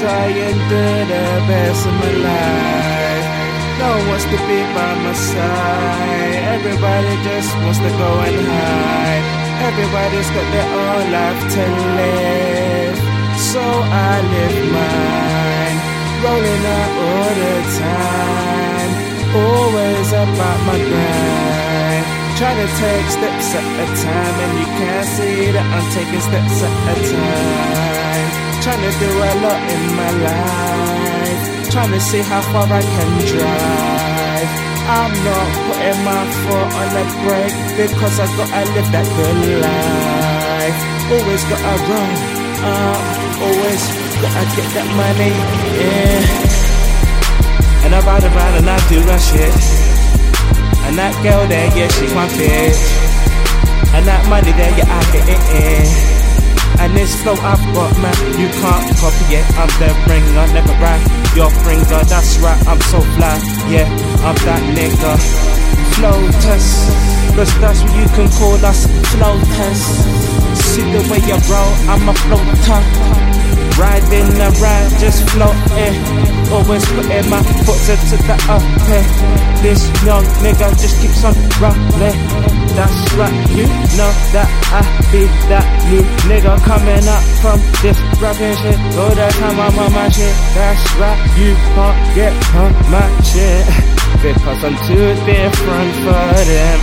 try to do the best of my life. No one wants to be by my side. Everybody just wants to go and hide. Everybody's got their own life to live. So I live mine. Rolling out all the time. Always about my grind. Trying to take steps at a time, and you can't see that I'm taking steps at a time. Trying to do a lot in my life. Trying to see how far I can drive. I'm not putting my foot on the brake because I gotta live that good life. Always gotta run up, always gotta get that money, yeah. And I ride around and I do that shit. And that girl there, yeah, she's my bitch. This flow I've got, man, you can't copy it. I'm the ringer, never rap your finger. That's right, I'm so fly. Yeah, I'm that nigga. Flow test, cause that's what you can call us. Flow test. See the way you roll, I'm a floater. Riding around, just floating. Always putting my foot to the upper. This young nigga just keeps on rolling. That's right, you know that I be that new nigga coming up from this rapping shit. All the time I'm on my shit. That's right, you can't get on my shit. Because I'm too different for them.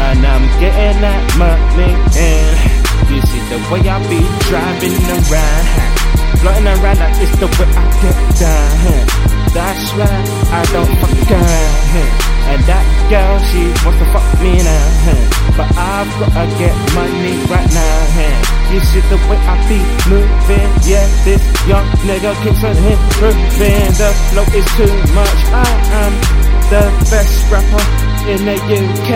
And I'm getting that money in. You see the way I be driving around. Floating around like it's the way I get down. That's right, I don't fuck around. And that girl, she wants to fuck me I've get money right now. You see the way I be moving. Yeah, this young nigga keeps on improving. The flow is too much. I am the best rapper in the UK.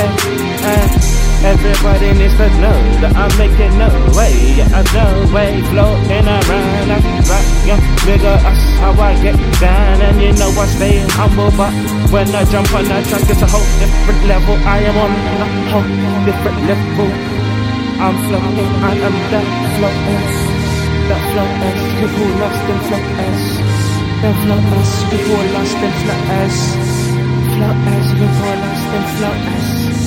And Everybody needs to know that I'm making no way. I'm no And you know I stay humble, but when I jump on that track, it's a whole different level. I am on a whole different level. I'm floating, I am that floaters. That floaters, people lost in floaters. The floaters, people lost in floaters. Floaters, people lost in. The floaters.